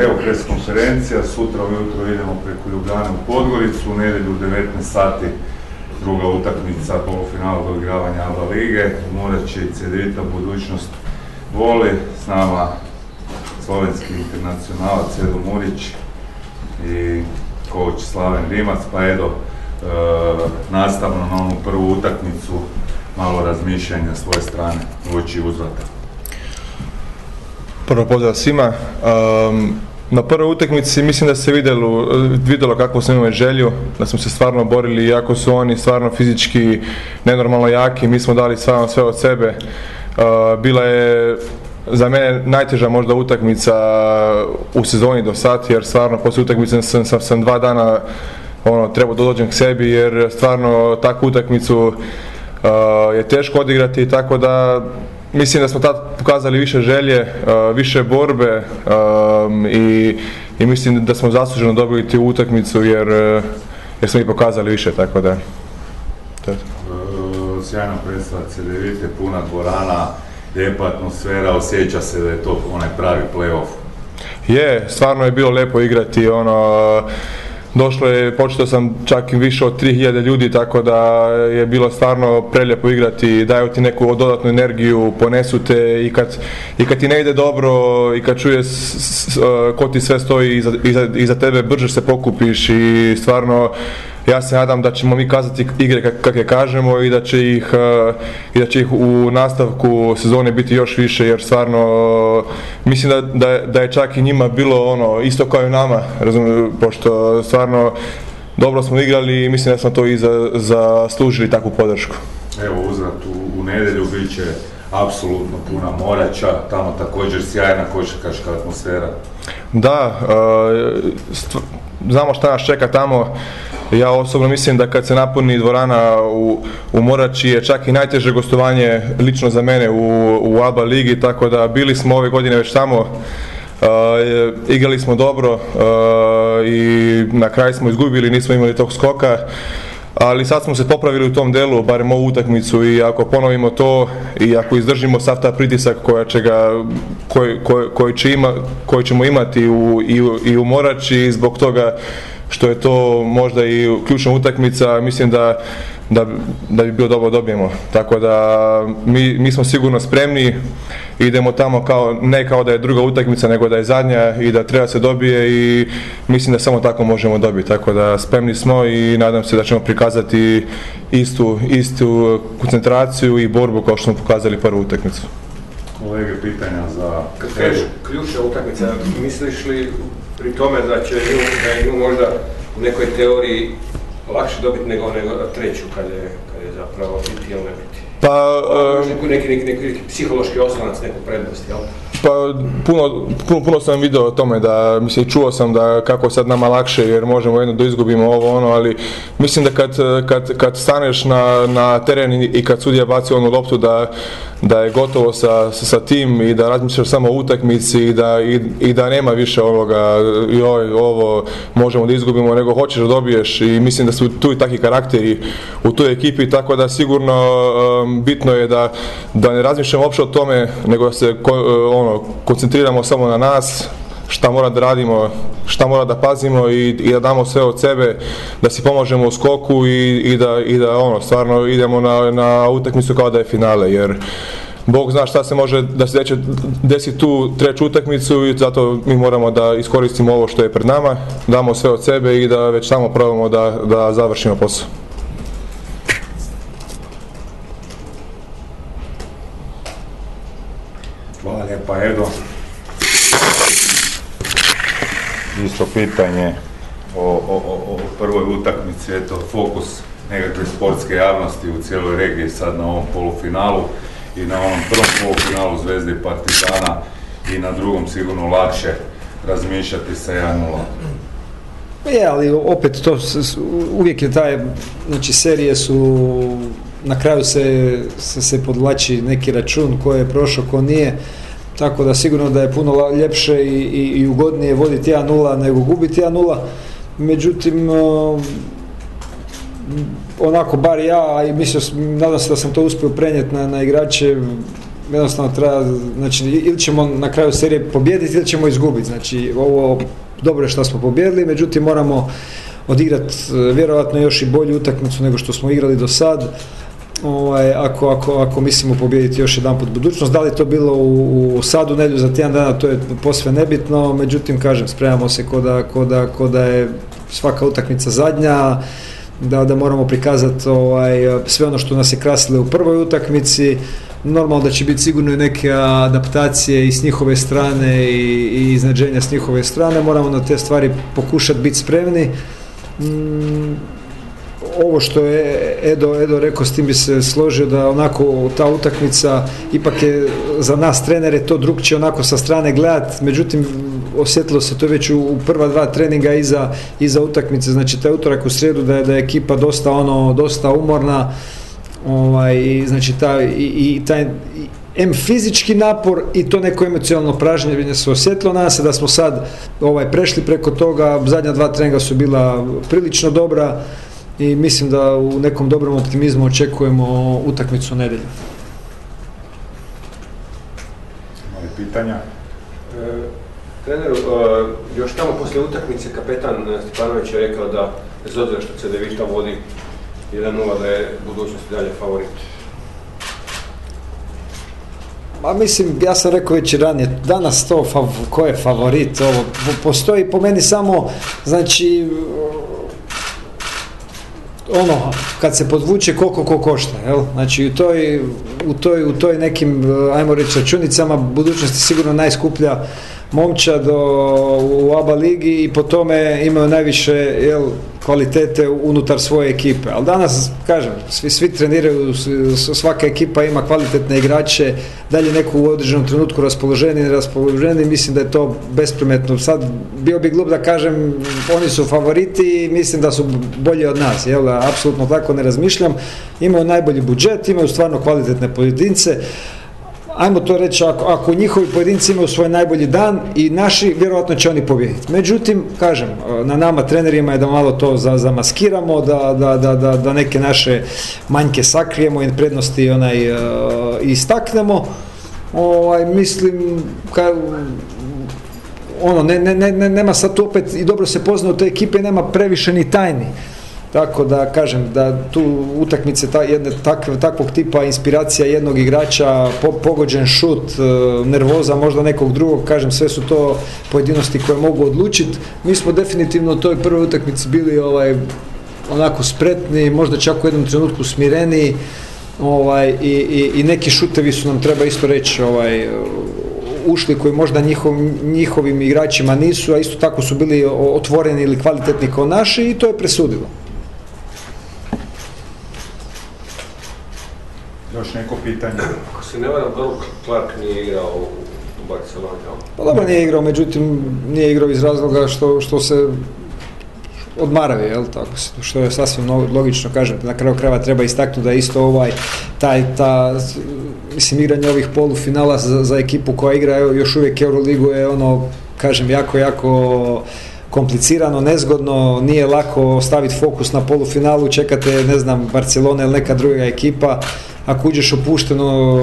Evo pres konferencija, sutra ujutro idemo preko Ljubljane u Podgoricu, u nedjelju u 19 sati druga utakmica polufinala doigravanja ABA lige, morat će i Cedevita budućnost voli, s nama slovenski internacionalac Edo Murić i koč Slaven Rimac, pa Edo, e, nastavno na onu prvu utakmicu, malo razmišljanja s svoje strane, uoči uzvrata. Prvo pozdrav svima. Na prvoj utakmici mislim da se vidjelo, vidjelo kako smo imali želju, da smo se stvarno borili, iako su oni stvarno fizički nenormalno jaki, mi smo dali stvarno sve od sebe. Bila je za mene najteža možda utakmica u sezoni do sad, jer stvarno poslije utakmice sam, sam, sam dva dana ono, trebao da dođem k sebi, jer stvarno takvu utakmicu uh, je teško odigrati, tako da Mislim da smo tad pokazali više želje, uh, više borbe um, i, i mislim da smo zasluženo dobili tu utakmicu jer, uh, jer smo i pokazali više, tako da. To. E, Sjajna predstava Cedevite, puna dvorana, lijepa atmosfera, osjeća se da je to onaj pravi play-off. Je, stvarno je bilo lijepo igrati, ono, Došlo je, počeo sam čak i više od 3000 ljudi, tako da je bilo stvarno prelijepo igrati, daju ti neku dodatnu energiju, ponesu te i kad, i kad ti ne ide dobro i kad čuješ ko ti sve stoji iza, iza, iza tebe, brže se pokupiš i stvarno ja se nadam da ćemo mi kazati igre kak- kakve kažemo i da će ih eh, i da će ih u nastavku sezone biti još više jer stvarno mislim da, da, je- da je čak i njima bilo ono isto kao i nama razumiju, pošto stvarno dobro smo igrali i mislim da smo to i za- zaslužili takvu podršku. Evo uzvrat u, u nedjelju bit će apsolutno puna morača, tamo također sjajna košarkaška atmosfera. Da, e, znamo šta nas čeka tamo. Ja osobno mislim da kad se napuni dvorana u, u Morači je čak i najteže gostovanje lično za mene u, u ABA ligi, tako da bili smo ove godine već tamo. E, igrali smo dobro e, i na kraju smo izgubili, nismo imali tog skoka. Ali sad smo se popravili u tom delu, barem ovu utakmicu i ako ponovimo to i ako izdržimo sav ta pritisak koja će ga, koji, koji, koji, će ima, koji ćemo imati u, i, u, i u Morači i zbog toga što je to možda i ključna utakmica, mislim da, da, da bi bilo dobro dobijemo. Tako da mi, mi smo sigurno spremni, idemo tamo kao, ne kao da je druga utakmica, nego da je zadnja i da treba se dobije i mislim da samo tako možemo dobiti. Tako da spremni smo i nadam se da ćemo prikazati istu, istu koncentraciju i borbu kao što smo pokazali prvu utakmicu. Kolege, pitanja za kažeš ključna utakmica, misliš li pri tome da će nju, da nju možda u nekoj teoriji lakše dobiti nego, nego treću kad je, kad je zapravo biti ili ne biti? Pa, em, Neki, neki, neki, neki, neki psihološki oslonac, neku prednost, jel? Pa puno, puno, puno sam vidio o tome da, mislim, čuo sam da kako sad nama lakše jer možemo jedno da izgubimo ovo ono, ali mislim da kad, kad, kad staneš na, na teren i- kad sudija baci onu loptu da, da je gotovo sa, sa, sa tim i da razmišljaš samo o utakmici i da, i, i da nema više ovoga, joj, ovo možemo da izgubimo, nego hoćeš da dobiješ i mislim da su tu i takvi karakteri u toj ekipi, tako da sigurno em, bitno je da, da ne razmišljamo uopće o tome, nego da se ko- e, koncentriramo samo na nas, šta mora da radimo, šta mora da pazimo i, i da damo sve od sebe, da si pomožemo u skoku i, i da, i da ono, stvarno idemo na, na utakmicu kao da je finale, jer Bog zna šta se može da se desi tu treću utakmicu i zato mi moramo da iskoristimo ovo što je pred nama, damo sve od sebe i da već samo probamo da, da završimo posao. Hvala lijepa, Edo. Isto pitanje o, o, o, o prvoj utakmici, eto, fokus nekakve sportske javnosti u cijeloj regiji sad na ovom polufinalu i na onom prvom polufinalu Zvezde i Partizana i na drugom sigurno lakše razmišljati sa 1-0. Je, ali opet to uvijek je taj, znači serije su, na kraju se, se, se podvlači neki račun ko je prošao, ko nije, tako da sigurno da je puno ljepše i, i, i ugodnije voditi 1-0 nego gubiti 1-0, međutim, o, onako bar ja, a i mislio, nadam se da sam to uspio prenijeti na, na igrače, jednostavno treba, znači ili ćemo na kraju serije pobijediti ili ćemo izgubiti. Znači ovo dobro je što smo pobijedili, međutim moramo odigrati vjerojatno još i bolju utakmicu nego što smo igrali do sad. Ovaj, ako, ako, ako mislimo pobijediti još jedan put budućnost, da li to bilo u, u sadu nedlju za tjedan dana, to je posve nebitno, međutim, kažem, spremamo se ko da, ko da je svaka utakmica zadnja, da, da moramo prikazati ovaj, sve ono što nas je krasilo u prvoj utakmici, normalno da će biti sigurno i neke adaptacije i s njihove strane i, i iznadženja s njihove strane, moramo na te stvari pokušati biti spremni. Mm, ovo što je Edo, Edo rekao, s tim bi se složio da onako ta utakmica ipak je za nas trenere to drugčije onako sa strane gledat, međutim osjetilo se to već u, prva dva treninga iza, iza utakmice, znači taj utorak u srijedu da je, da je ekipa dosta ono, dosta umorna, ovaj, znači ta, i, i taj, M fizički napor i to neko emocionalno pražnjenje se osjetilo. Nas da smo sad ovaj prešli preko toga, zadnja dva treninga su bila prilično dobra, i mislim da u nekom dobrom optimizmu očekujemo utakmicu nedelju. Imali pitanja? E, treneru, e, još tamo poslije utakmice kapetan Stepanović je rekao da bez obzira što CDVita vodi 1-0 da je budućnost dalje favorit. Ma mislim, ja sam rekao već i ranije, danas to, fav, ko je favorit, ovo, postoji po meni samo, znači, ono, kad se podvuče koliko ko košta, jel? Znači u toj, u toj, u toj nekim, ajmo reći, računicama budućnosti sigurno najskuplja momčad u ABA ligi i po tome imaju najviše jel, kvalitete unutar svoje ekipe. Ali danas, kažem, svi, svi treniraju, svaka ekipa ima kvalitetne igrače, dalje neku u određenom trenutku raspoloženi, neraspoloženi, mislim da je to bespremetno. Sad bio bi glup da kažem, oni su favoriti i mislim da su bolji od nas, jel, apsolutno tako ne razmišljam. Imaju najbolji budžet, imaju stvarno kvalitetne pojedince, ajmo to reći, ako, ako njihovi pojedinci imaju svoj najbolji dan i naši, vjerojatno će oni pobijediti. Međutim, kažem, na nama trenerima je da malo to za, zamaskiramo, da, da, da, da, neke naše manjke sakrijemo i prednosti onaj, uh, istaknemo. Ovaj, mislim, ka, ono, ne, ne, ne, nema sad opet, i dobro se pozna u te ekipe, nema previše ni tajni. Tako da kažem da tu utakmice ta, jedne, takvog tipa inspiracija jednog igrača, pogođen šut, e, nervoza možda nekog drugog, kažem sve su to pojedinosti koje mogu odlučiti. Mi smo definitivno u toj prvoj utakmici bili ovaj onako spretni, možda čak u jednom trenutku smireni ovaj, i, i, i neki šutevi su nam treba isto reći ovaj, ušli koji možda njihov, njihovim igračima nisu, a isto tako su bili otvoreni ili kvalitetni kao naši i to je presudilo. Još neko pitanje? Ako se ne varam, Clark nije igrao u Barceloni, Pa dobro nije igrao, međutim nije igrao iz razloga što, što se odmaraju, jel tako, što je sasvim logično, kažem, na kraju krajeva treba istaknuti da je isto ovaj, taj, ta, mislim, igranje ovih polufinala za, za ekipu koja igra još uvijek Euroligu je ono, kažem, jako, jako komplicirano, nezgodno, nije lako staviti fokus na polufinalu, čekate, ne znam, Barcelona ili neka druga ekipa, ako uđeš opušteno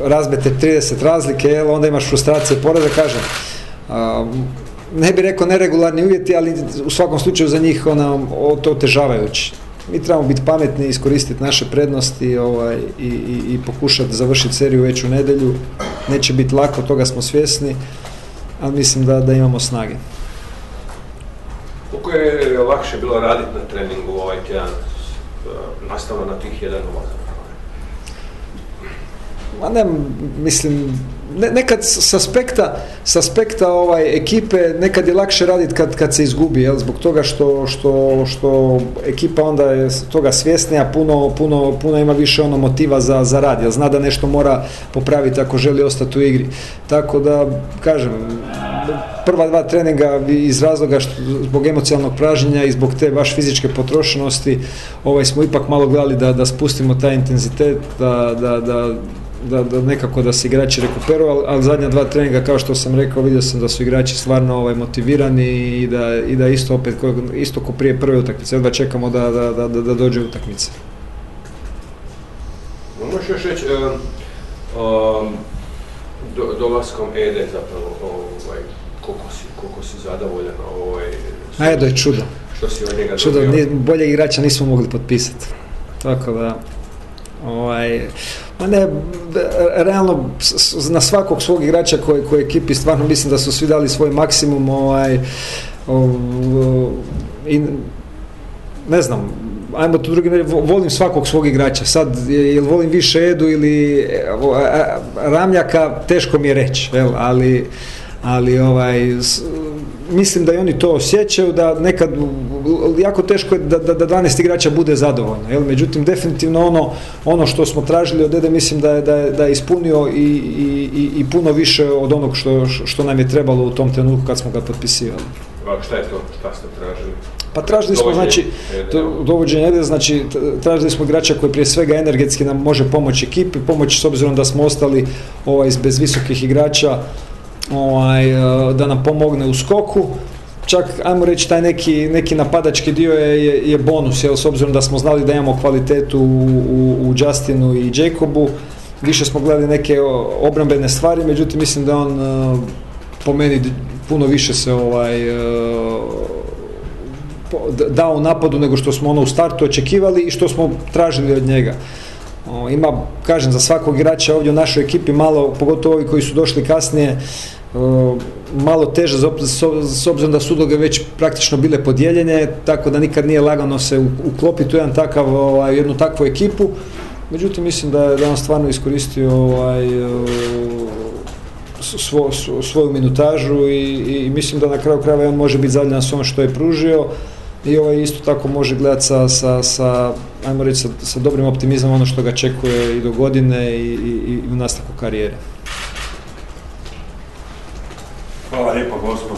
razbete 30 razlike, jel, onda imaš frustracije, pored kažem, ne bih rekao neregularni uvjeti, ali u svakom slučaju za njih ona, to otežavajući. Mi trebamo biti pametni, iskoristiti naše prednosti ovaj, i, i, i pokušati završiti seriju već u nedjelju. Neće biti lako, toga smo svjesni, ali mislim da, da imamo snage. Koliko je lakše bilo raditi na treningu ovaj tjedan, nastavno na tih jedan Ma ne, mislim, nekad s aspekta, s aspekta ovaj, ekipe nekad je lakše raditi kad, kad se izgubi, jel? zbog toga što, što, što ekipa onda je toga svjesnija, puno, puno, puno ima više ono motiva za, za rad, jel zna da nešto mora popraviti ako želi ostati u igri. Tako da, kažem, prva dva treninga iz razloga što, zbog emocionalnog pražnjenja i zbog te baš fizičke potrošenosti ovaj, smo ipak malo gledali da, da spustimo taj intenzitet, da, da, da da, da nekako da se igrači rekuperuju, ali, zadnja dva treninga kao što sam rekao vidio sam da su igrači stvarno ovaj, motivirani i da, i da isto opet isto ko prije prve utakmice, da čekamo da, da, da, dođe utakmice. Možeš još reći, Um, do, dolaskom Ede zapravo, ovaj, koliko si, koliko si zadovoljan ovaj, A Edo je čudo. što si od njega Čudo, dobio? ni- bolje igrača nismo mogli potpisati. Tako da, ovaj, ma ne, realno na svakog svog igrača koji, koji ekipi stvarno mislim da su svi dali svoj maksimum ovaj, o- i ne znam, ajmo to drugi, vo- volim svakog svog igrača. Sad, je- jel volim više Edu ili e, Ramljaka, teško mi je reći, jel, ali, ali ovaj, mislim da i oni to osjećaju, da nekad jako teško je da, da, da 12 igrača bude zadovoljno, jel, međutim definitivno ono, ono što smo tražili od Ede mislim da je, da je, da je ispunio i, i- i puno više od onog što, što nam je trebalo u tom trenutku kad smo ga potpisivali. A šta je to? Šta ste tražili? Pa tražili smo, znači, dovođenje Ede, znači, t- tražili smo igrača koji prije svega energetski nam može pomoći ekipi, pomoći s obzirom da smo ostali ovaj, bez visokih igrača, ovaj, e, da nam pomogne u skoku. Čak, ajmo reći, taj neki, neki napadački dio je, je, je bonus, jel, s obzirom da smo znali da imamo kvalitetu u, u, u Justinu i Jacobu. Više smo gledali neke obrambene stvari, međutim, mislim da on e, po meni puno više se ovaj, e, dao napadu nego što smo ono u startu očekivali i što smo tražili od njega. Ima, kažem, za svakog igrača ovdje u našoj ekipi malo, pogotovo ovi koji su došli kasnije, o, malo teže s ob- s ob- s obzirom da su uloge već praktično bile podijeljene, tako da nikad nije lagano se uklopiti u jedan takav, ovaj, jednu takvu ekipu. Međutim, mislim da je, on stvarno iskoristio ovaj, o, svo, svoju minutažu i, i mislim da na kraju krajeva on može biti zadnjan s onom što je pružio i ovaj isto tako može gledati sa, sa, sa ajmo reći, sa, sa dobrim optimizmom ono što ga čekuje i do godine i, i, i u nastavku karijere. Hvala lijepo, gospod.